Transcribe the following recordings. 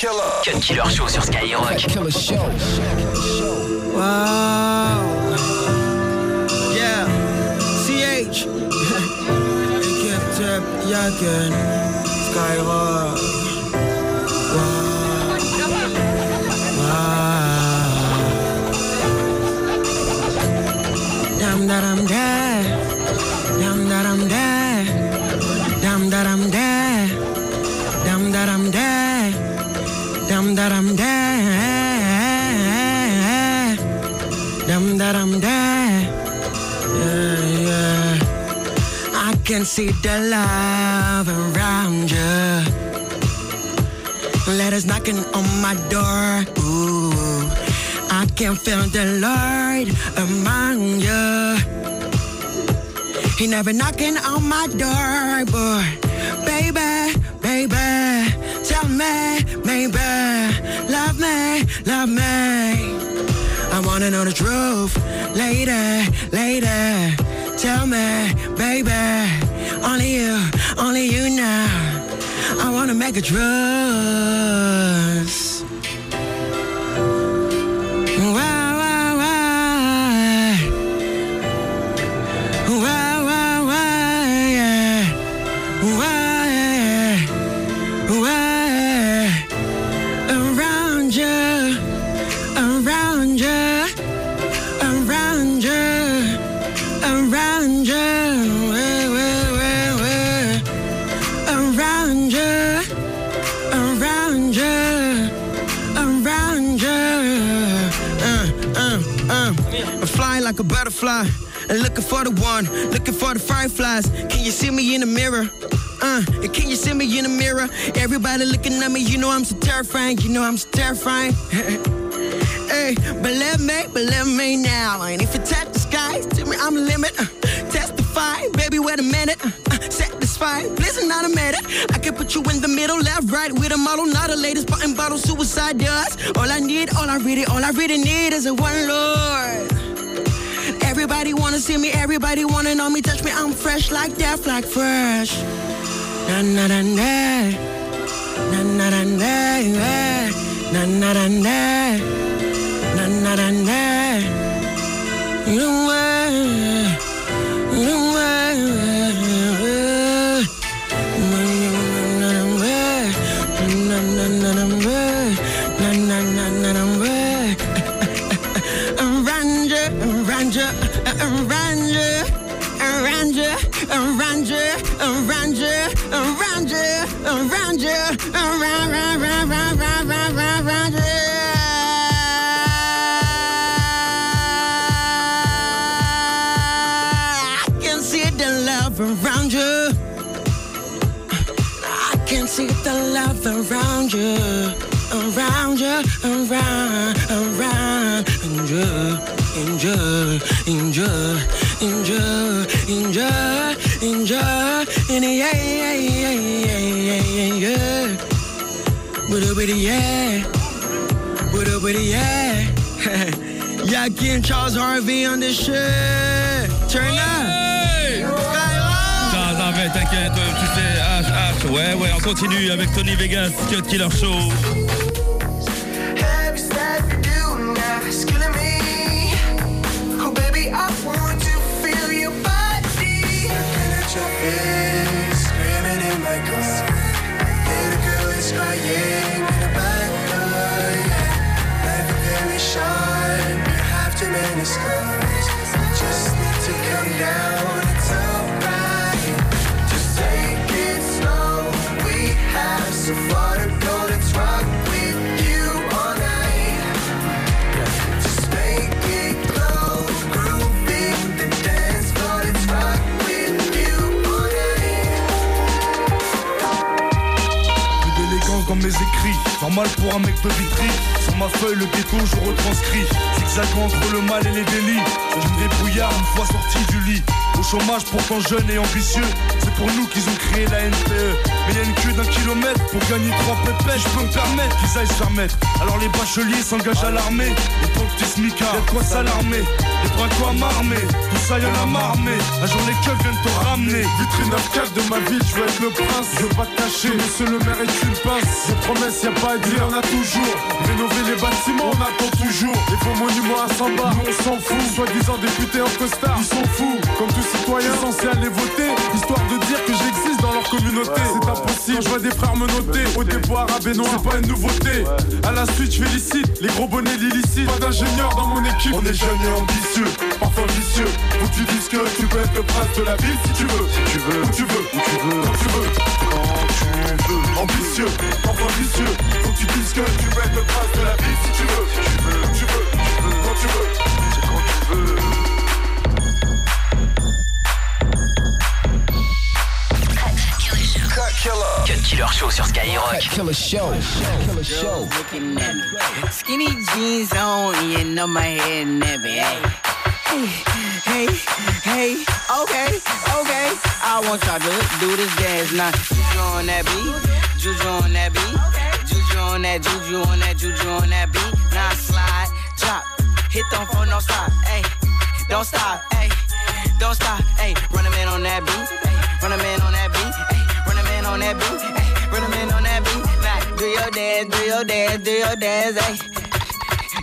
Killer. Cut Killer Show sur Skyrock. Killer Show. Wow. Yeah. CH. Skyrock. Can see the love around you. Letters knocking on my door. Ooh, I can feel the Lord among you. He never knocking on my door, boy. Baby, baby, tell me, maybe, love me, love me. I wanna know the truth, later, later. Tell me, baby, only you, only you now. I wanna make a trust. Butterfly. And looking for the one, looking for the fireflies. Can you see me in the mirror? Uh, can you see me in the mirror? Everybody looking at me, you know I'm so terrifying. You know I'm so terrifying. Hey, believe me, believe me now. And if you touch the sky, to me I'm a limit. Uh, testify, baby, wait a minute. Uh, uh, satisfy, please not a minute. I can put you in the middle, left, right, with a model, not a latest button bottle, suicide does. All I need, all I really, all I really need is a one Lord. Everybody wanna see me, everybody wanna know me, touch me, I'm fresh like death, like fresh. Na na na na, na na na na, na na na na. Na na na na. You are, you around you. I can see the love around you, around you, around, around, and you, and you, and you, and you, and you, and you, and yeah, yeah, yeah, yeah, yeah, yeah. Booty, booty, yeah. Booty, booty, yeah. Yaki and Charles Harvey on this shit. Turn up. Va, t'inquiète, tu sais, H, H, ouais, ouais, on continue avec Tony Vegas, Cut Killer Show. Un mec de vitry. Sur ma feuille, le ghetto, je retranscris. Zigzagant entre le mal et les délits. Je me débrouillard une fois sorti du lit. Au chômage, pourtant jeune et ambitieux. Pour nous qu'ils ont créé la NPE. Mais y a une queue d'un kilomètre pour gagner trois pépettes. Je peux me permettre qu'ils aillent se remettre. Alors les bacheliers s'engagent à l'armée. Et pour le petit smicard, y'a quoi s'alarmer. Les bras quoi m'armer. Tout ça y'en a marmé. Un jour les keufs viennent te ramener. Vitrine 9 de ma ville, je veux être le prince. Je veux pas te cacher, monsieur le maire est une pince. Des promesses, y a pas à dire, on a toujours. Rénover les bâtiments, on attend toujours. Les faux monuments à 100 bars, nous on s'en fout. Soi-disant députés en costard, ils sont fous. Comme tous citoyens censés aller voter, histoire de dire que j'existe dans leur communauté. C'est impossible, je vois des frères me noter. Au dépôt arabe et noir, c'est pas une nouveauté. À la suite, je félicite les gros bonnets l'illicite. Pas d'ingénieur dans mon équipe. On est jeunes et ambitieux, parfois vicieux. Que tu dises que tu peux être le prince de la ville si tu veux. Si tu veux, où tu veux, où tu veux, quand tu veux. Quand tu veux. Ambitieux, parfois vicieux. Faut que tu dises que tu peux être le prince de la ville si tu veux. Si tu veux, Show sur Skyrock. Killer show. Killer show. looking at me. Skinny jeans on, you know my head nappy. Hey, hey, hey, okay, okay. I want y'all to do this dance now. Juju on that beat, juju on that beat, juju on that, juju on that, juju on that beat. Now slide, drop, hit them for no stop, hey, don't stop, hey, don't stop, hey. Run a man on that beat, hey, run a man on that beat, hey, run a man on that beat, hey, your dance, do your dance, do your dance, hey.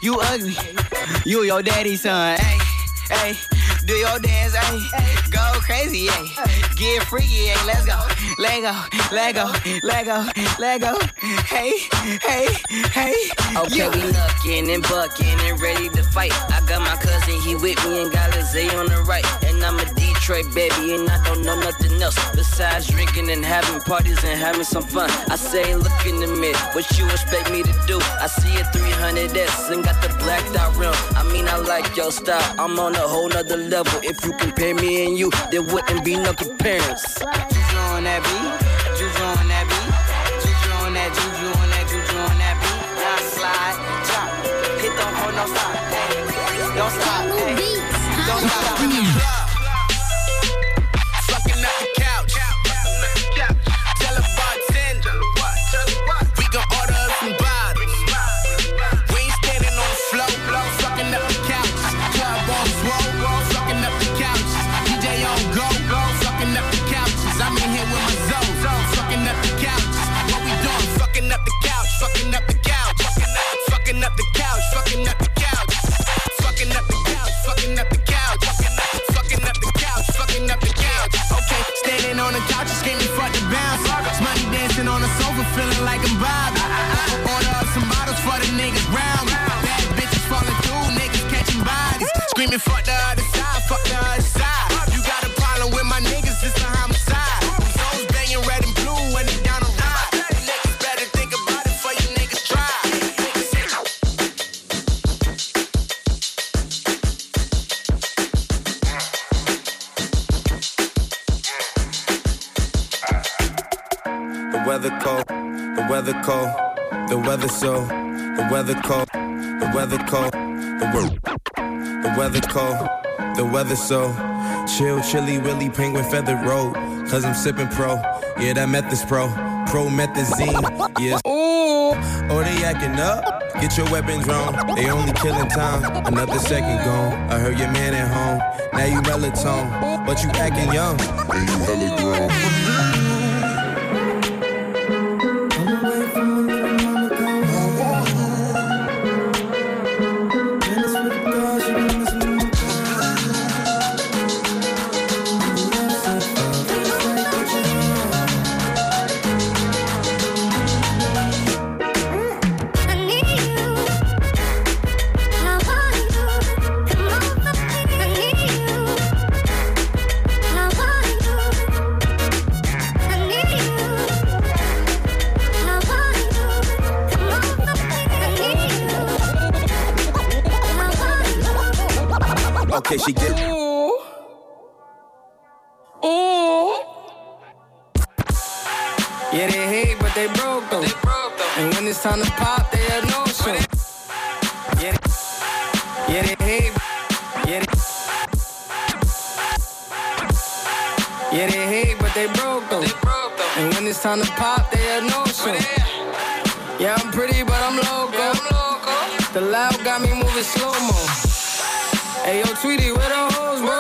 You ugly, you your daddy's son, hey, hey. Do your dance, ayy. Go crazy, ayy. Get freaky, ayy. Let's go. Let go, let go, let go, let go. Hey, hey, hey. Okay, Yeah. we knuckin' and buckin' and ready to fight. I got my cousin, he with me and got Lizzie on the right. And I'm a Detroit baby, and I don't know nothing else besides drinking and having parties and having some fun. I say, look in the mirror, what you expect me to do? I see a 300S and got the blacked out rim. I mean, I like your style, I'm on a whole nother level. If you compare me and you, there wouldn't be no comparison. Juju on that beat. Juju on that beat. Juju on that, juju on that, juju on that beat. Now slide, drop. Hit the hole, no stop. Cold, the weather cold, the weather so, the weather cold, the weather cold, the weather, the weather cold, the weather so. Chill, chilly, willy, penguin feather road. Cause I'm sipping pro, yeah, that method's pro. Pro methazine, yeah. Ooh, oh, they acting up. Get your weapons wrong. They only killing time. Another second gone. I heard your man at home. Now you melatonin, but you acting young. And you hella grown. They, yeah, they they broke though. And when it's time to pop, they had no show. Oh, yeah, I'm pretty, but I'm loco. The loud got me moving slow mo. Hey, yo, Tweety, where the hoes, bro?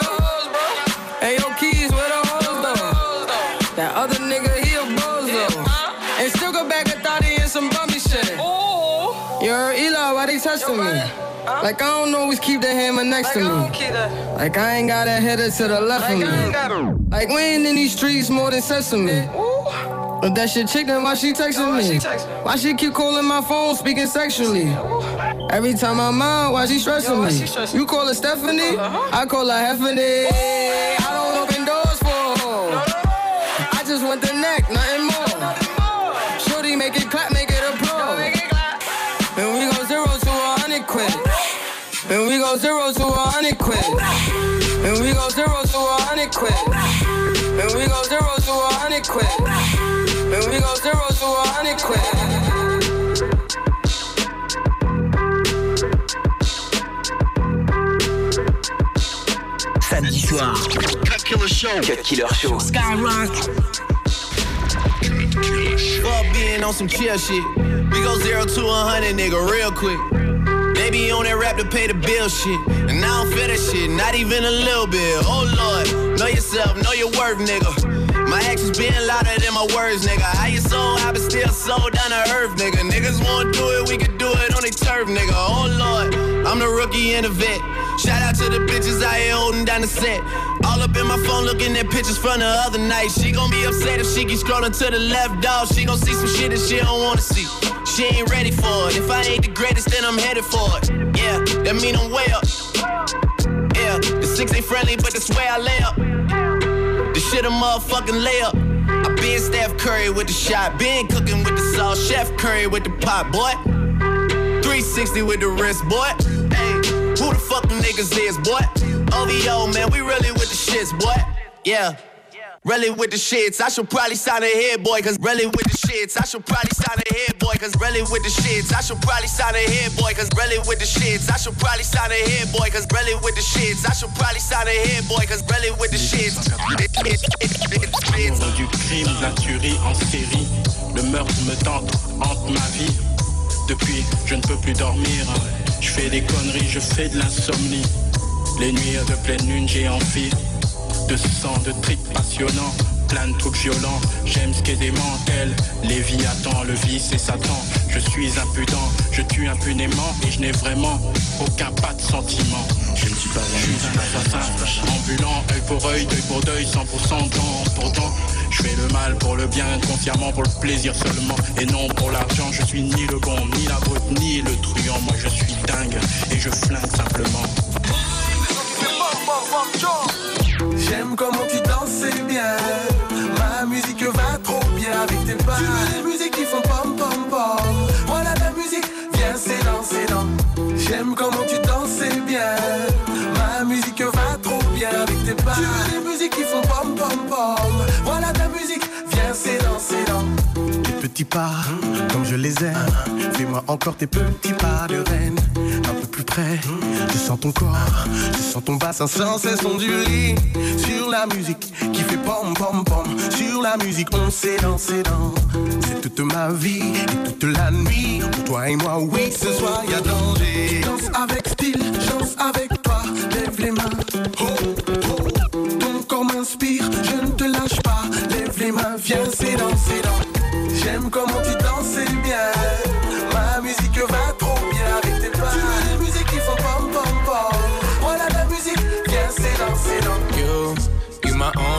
Hey, yo, Keys, where the hoes, though? That other nigga, he a bozo. And still go back and thought he in some bummy shit. Heard Eli, why they testing me? Like I don't always keep the hammer next to me. Like I ain't got a header to the left of me. Like we ain't in these streets more than sesame. But that shit chick, then why she texting me? Why she keep calling my phone, speaking sexually? Every time I'm out, why she stressing me? You call her Stephanie, I call her Heffany. I don't open doors for her. I just want the neck, nothing go zero to a hundred quid. And we go zero to a hundred quid. And we go zero to a hundred quid. Samedi soir. Cut Killer Show. Cut Killer Show. Skyrock. Fuck being on some chill shit. We go zero to a hundred, nigga, real quick. They be on that rap to pay the bill shit. And I don't feel that shit, not even a little bit. Oh Lord, know yourself, know your worth, nigga. My actions being louder than my words, nigga. How you so high but still so down to earth, nigga. Niggas won't do it, we can do it on their turf, nigga. Oh Lord, I'm the rookie and the vet. Shout out to the bitches I here holding down the set. All up in my phone looking at pictures from the other night. She gon' be upset if she keep scrolling to the left, dog. She gon' see some shit that she don't wanna see. She ain't ready for it. If I ain't the greatest, then I'm headed for it. Yeah, that mean I'm way up. Yeah, the six ain't friendly, but that's where I lay up. The shit a motherfucking layup. I been Steph Curry with the shot, been cooking with the sauce, Chef Curry with the pot, boy. 360 with the wrist, boy. Hey, who the fuck niggas is, boy? OVO, man, we really with the shits, boy. Yeah. Really with the shits, I should probably sign a head boy, cause really with the shits, I should probably sign a head boy, cause really with the shits, I should probably sign a head boy, cause really with the shits, I should probably sign a head boy, cause really with the shits, I should probably sign a head boy, cause really with the shits. Du crime, la tuerie en série. Le meurtre me tente, hante ma vie. Depuis, je ne peux plus dormir. Je fais des conneries, je fais de l'insomnie. Les nuits de pleine lune, j'ai envie de sang, de tripes passionnants. Plein de trucs violents, j'aime ce qui est démentel. Léviathan, le vice et Satan. Je suis impudent, je tue impunément et je n'ai vraiment aucun pas de sentiment. Je ne suis pas un, je suis un assassin ambulant, œil pour œil, deuil pour deuil, 100% dent pour dent. Je fais le mal pour le bien, inconsciemment pour le plaisir seulement et non pour l'argent. Je suis ni le bon, ni la brute, ni le truand. Moi je suis dingue et je flingue simplement. J'aime comment tu danses, bien. Ma musique va trop bien avec tes pas. Tu veux les musiques qui font pom pom pom. Voilà la musique, viens c'est dans, c'est. J'aime comment tu danses, bien. Ma musique va trop bien avec tes pas. Tu veux les musiques qui font pom pom pom. Voilà ta musique, viens c'est dans, c'est dans. Tes petits pas, comme je les aime. Fais-moi encore tes petits pas de reine. Près, je sens ton corps, je sens ton bassin sans cesse onduler. Sur la musique qui fait pom pom pom. Sur la musique, on sait danser dans. C'est toute ma vie et toute la nuit. Pour toi et moi, oui, ce soir y a danger. Danse avec style, danse avec toi. Lève les mains, oh, oh. Ton corps m'inspire, je ne te lâche pas. Lève les mains, viens, c'est dans, dans. J'aime comment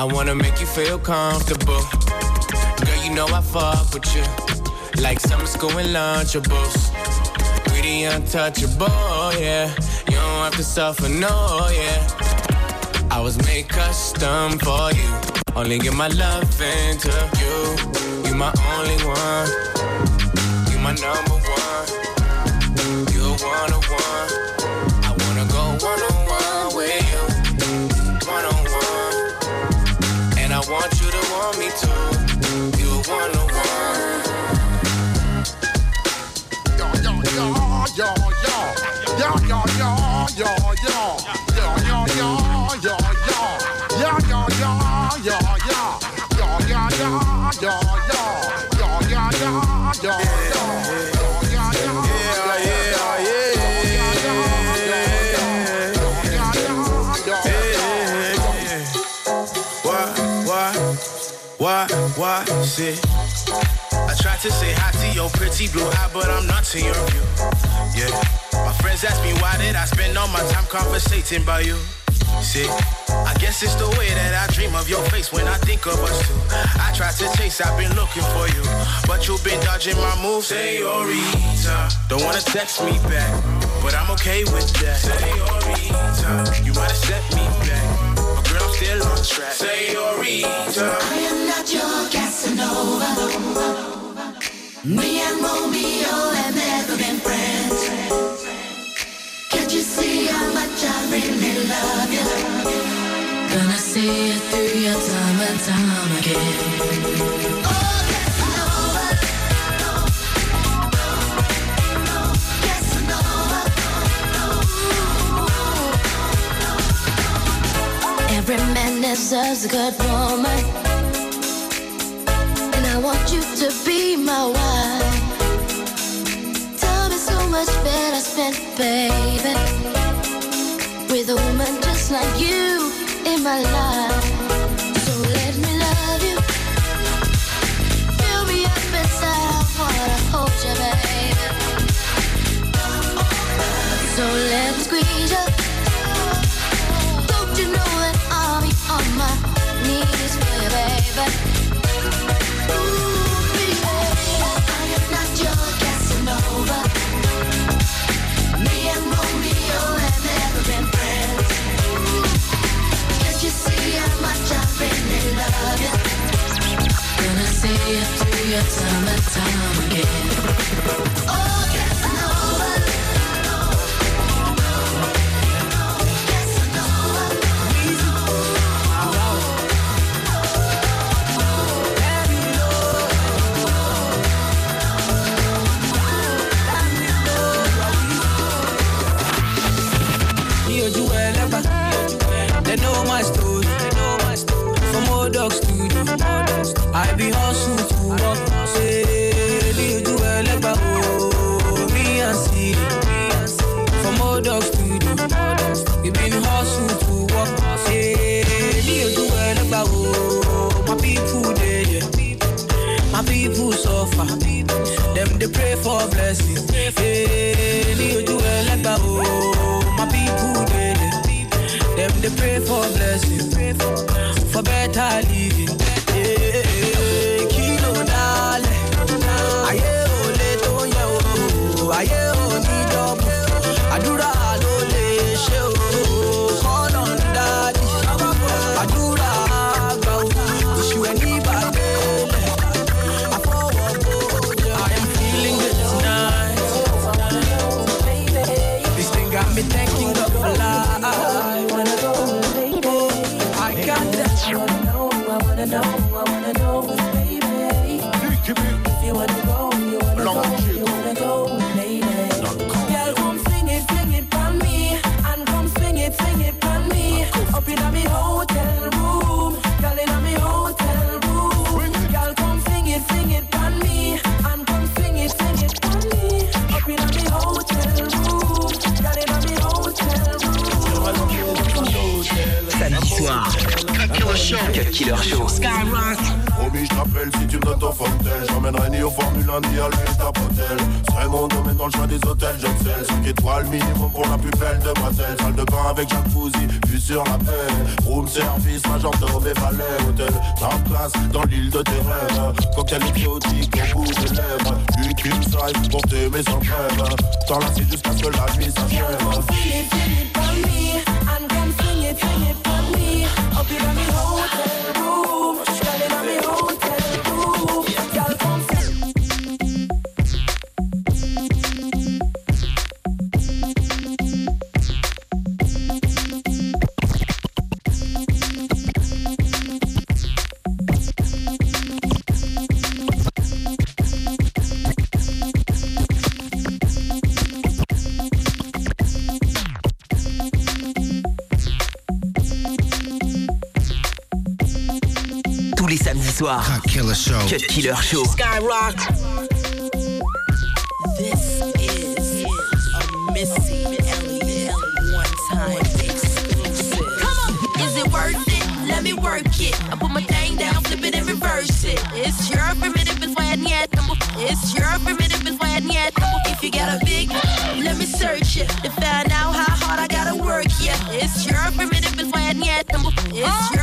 I wanna make you feel comfortable. Girl, you know I fuck with you. Like summer school and lunchables. We the untouchable, oh, yeah. You don't have to suffer, no, yeah. I was made custom for you. Only give my love into you. You my only one. You my number one. You're one on one. I wanna go one on want me to. You wanna want. Yo, yo, yo, yo, yo. Yo, yo, yo, yo, yo. Yo, yo, yo, yo, yo. Yo, yo, yo, yo, yo. Yo, yo, yo, yo, yo. Yo, yo, yo, yo, yo. Why, shit? I tried to say hi to your pretty blue eye, but I'm not to your view. Yeah. My friends ask me why did I spend all my time conversating about you. See, I guess it's the way that I dream of your face when I think of us two. I tried to chase, I've been looking for you, but you've been dodging my moves. Senorita, don't wanna text me back, but I'm okay with that. Senorita, you might have set me back, but girl, I'm still on track. Senorita, And Romeo have never been friends. Can't you see how much I really love you? Gonna see it through your time and time again. Oh, Casanova. Every man deserves a good woman. And I want you to be my wife. Time is so much better spent, baby. With a woman just like you in my life. So let me love you. Fill me up inside, I wanna hold you, baby. So let me squeeze you. Don't you know that I'll be on my knees for you, baby? Your time and time for blessing, for better living. Yeah, kilo dale, ayé ò lè tó ní àdúrà. Soir. Cut Killer Show. Skyrock. Promis, je t'appelle si tu me donnes ton fontaine. J'emmènerai ni au Formule 1 ni à l'huile d'Apotel. Serait mon domaine dans le choix des hôtels. J'excelle 5 étoiles minimum pour la plus belle de Moitel. Salle de bain avec jacuzzi, vue sur la paix. Room service, majordome et valet. Hôtel d'un place dans l'île de tes rêves. Cocktail exotique au bout des lèvres. Une king size pour t'aimer sans trêve. T'enlacer jusqu'à ce que la nuit s'achève. up in my hotel. Les samedis soirs. Cut ah, Killer Show. Cut Killer Show. Skyrock. This is a Missy Elliott one time exclusive. Come on, is it worth it? Let me work it. I put my thing down, flip it and reverse it. It's your primitive and why yet. It's your primitive and why yet. If you got a big, let me search it to find out how hard I gotta work. Yeah, it's your primitive and why yet. It's your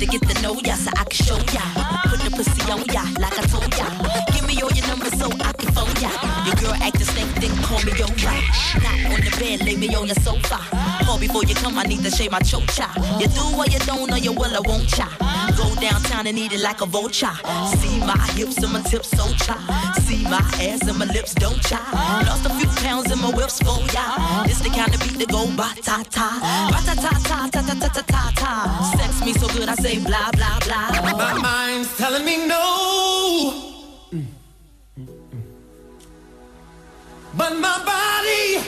to get to know ya so I can show ya. Put the pussy on ya like I told ya. Give me all your numbers so I can phone ya. Your girl act the same thing, call me yo right. Not on the bed, lay me on your sofa. Before you come, I need to shave my chocha. You do what you don't, or you will I won't cha. Go downtown and eat it like a vulture. See my hips and my tips so cha. See my ass and my lips don't cha. Lost a few pounds in my whips for ya. This the kind of beat that go ba ta ta. Ba ta ta ta ta ta ta ta ta ta. Sex me so good I say blah blah blah. My mind's telling me no. But my body,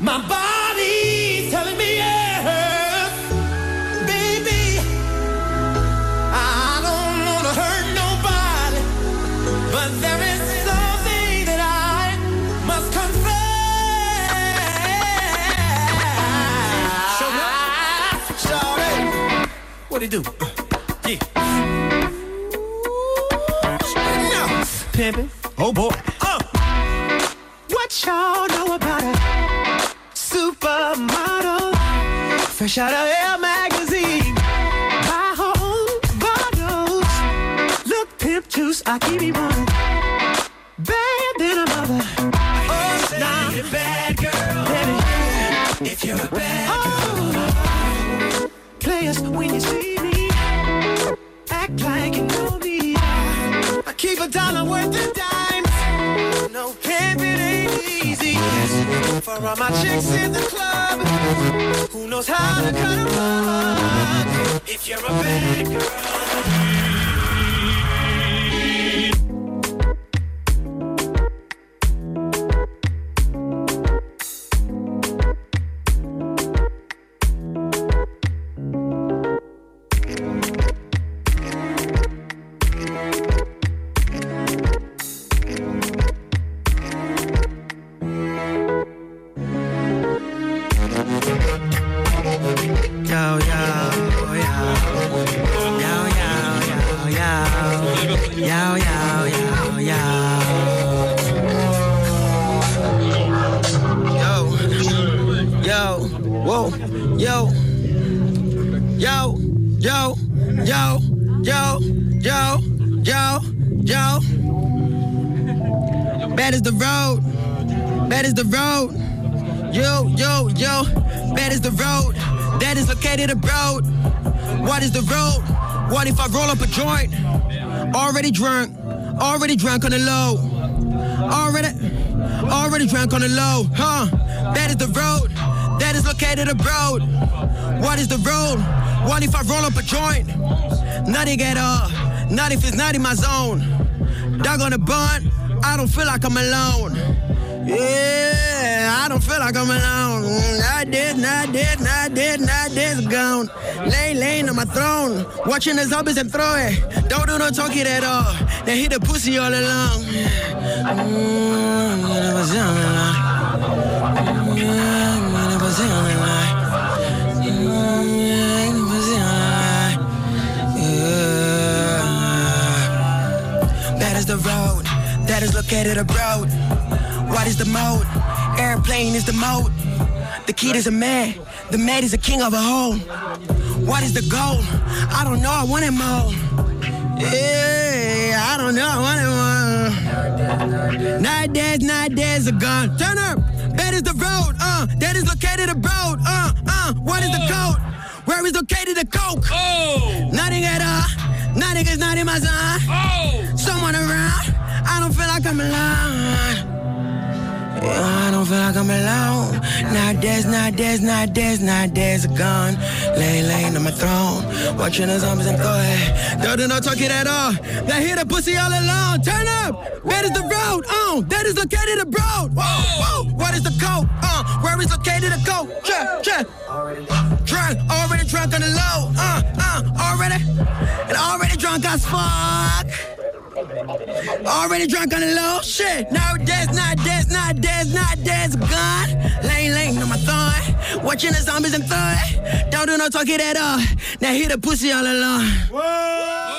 my body's telling me yes. Baby, I don't wanna hurt nobody. But there is something that I must confess. Shorty, what it do? Yeah. No. Pimpin'. Oh boy. Uh. What y'all Fresh out of Air magazine. Buy own bottles. Look, pimp juice, I keep it running. Bad than a mother. Oh, now. You're a bad girl. Baby. If you're a bad girl. Players, when you see me, act like you know me. I keep a dollar worth of For all my chicks in the club, who knows how to cut a rug? If you're a bad girl. Yo, whoa, yo. Yo, yo, yo, yo, yo, yo, yo. Bad is the road. Bad is the road. Yo, yo, yo, bad is the road. That is located abroad. What is the road? What if I roll up a joint? Already drunk, already drunk on the low. Already, already drunk on the low, huh? That is the road. That is located abroad. What is the road? What if I roll up a joint? Nothing at all. Not if it's not in my zone. Dog on the bun, I don't feel like I'm alone. Yeah, I don't feel like I'm alone. Not dead, not dead, not dead, not dead, gone. Lay, laying on my throne, watching the zombies and throw it. Don't do no talking at all. They hit the pussy all along. Mm, located abroad. What is the mode? Airplane is the mode. The kid is a man. The man is the king of a home. What is the goal? I don't know. I want it more. Yeah, I don't know. I want it more. Nine days, nine days are gone. Turn up. Bet is the road? Uh, that is located abroad. Uh, uh, what is the code? Where is located the coke? Oh! Nothing at all. Nothing is not in my zone. Oh! Someone around. I don't feel like I'm alone. Yeah, I don't feel like I'm alone. Not there's not there's not there's not there's a gun. Lay laying on my throne. Watching the zombies and go ahead. Don't no talking at all. They hear the pussy all alone. Turn up. That is the road. Uh, that is located abroad. Whoa, whoa. What is the code? Uh, where is located the code? Check, check. Drunk, already drunk on the low. Uh, uh, already. And already drunk as fuck. Already drunk on the low shit. No, that's not, that's not, that's not, that's gun. Lane, lane on my thigh. Watching the zombies and thigh. Don't do no talking at all. Now hear the pussy all along.